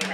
you.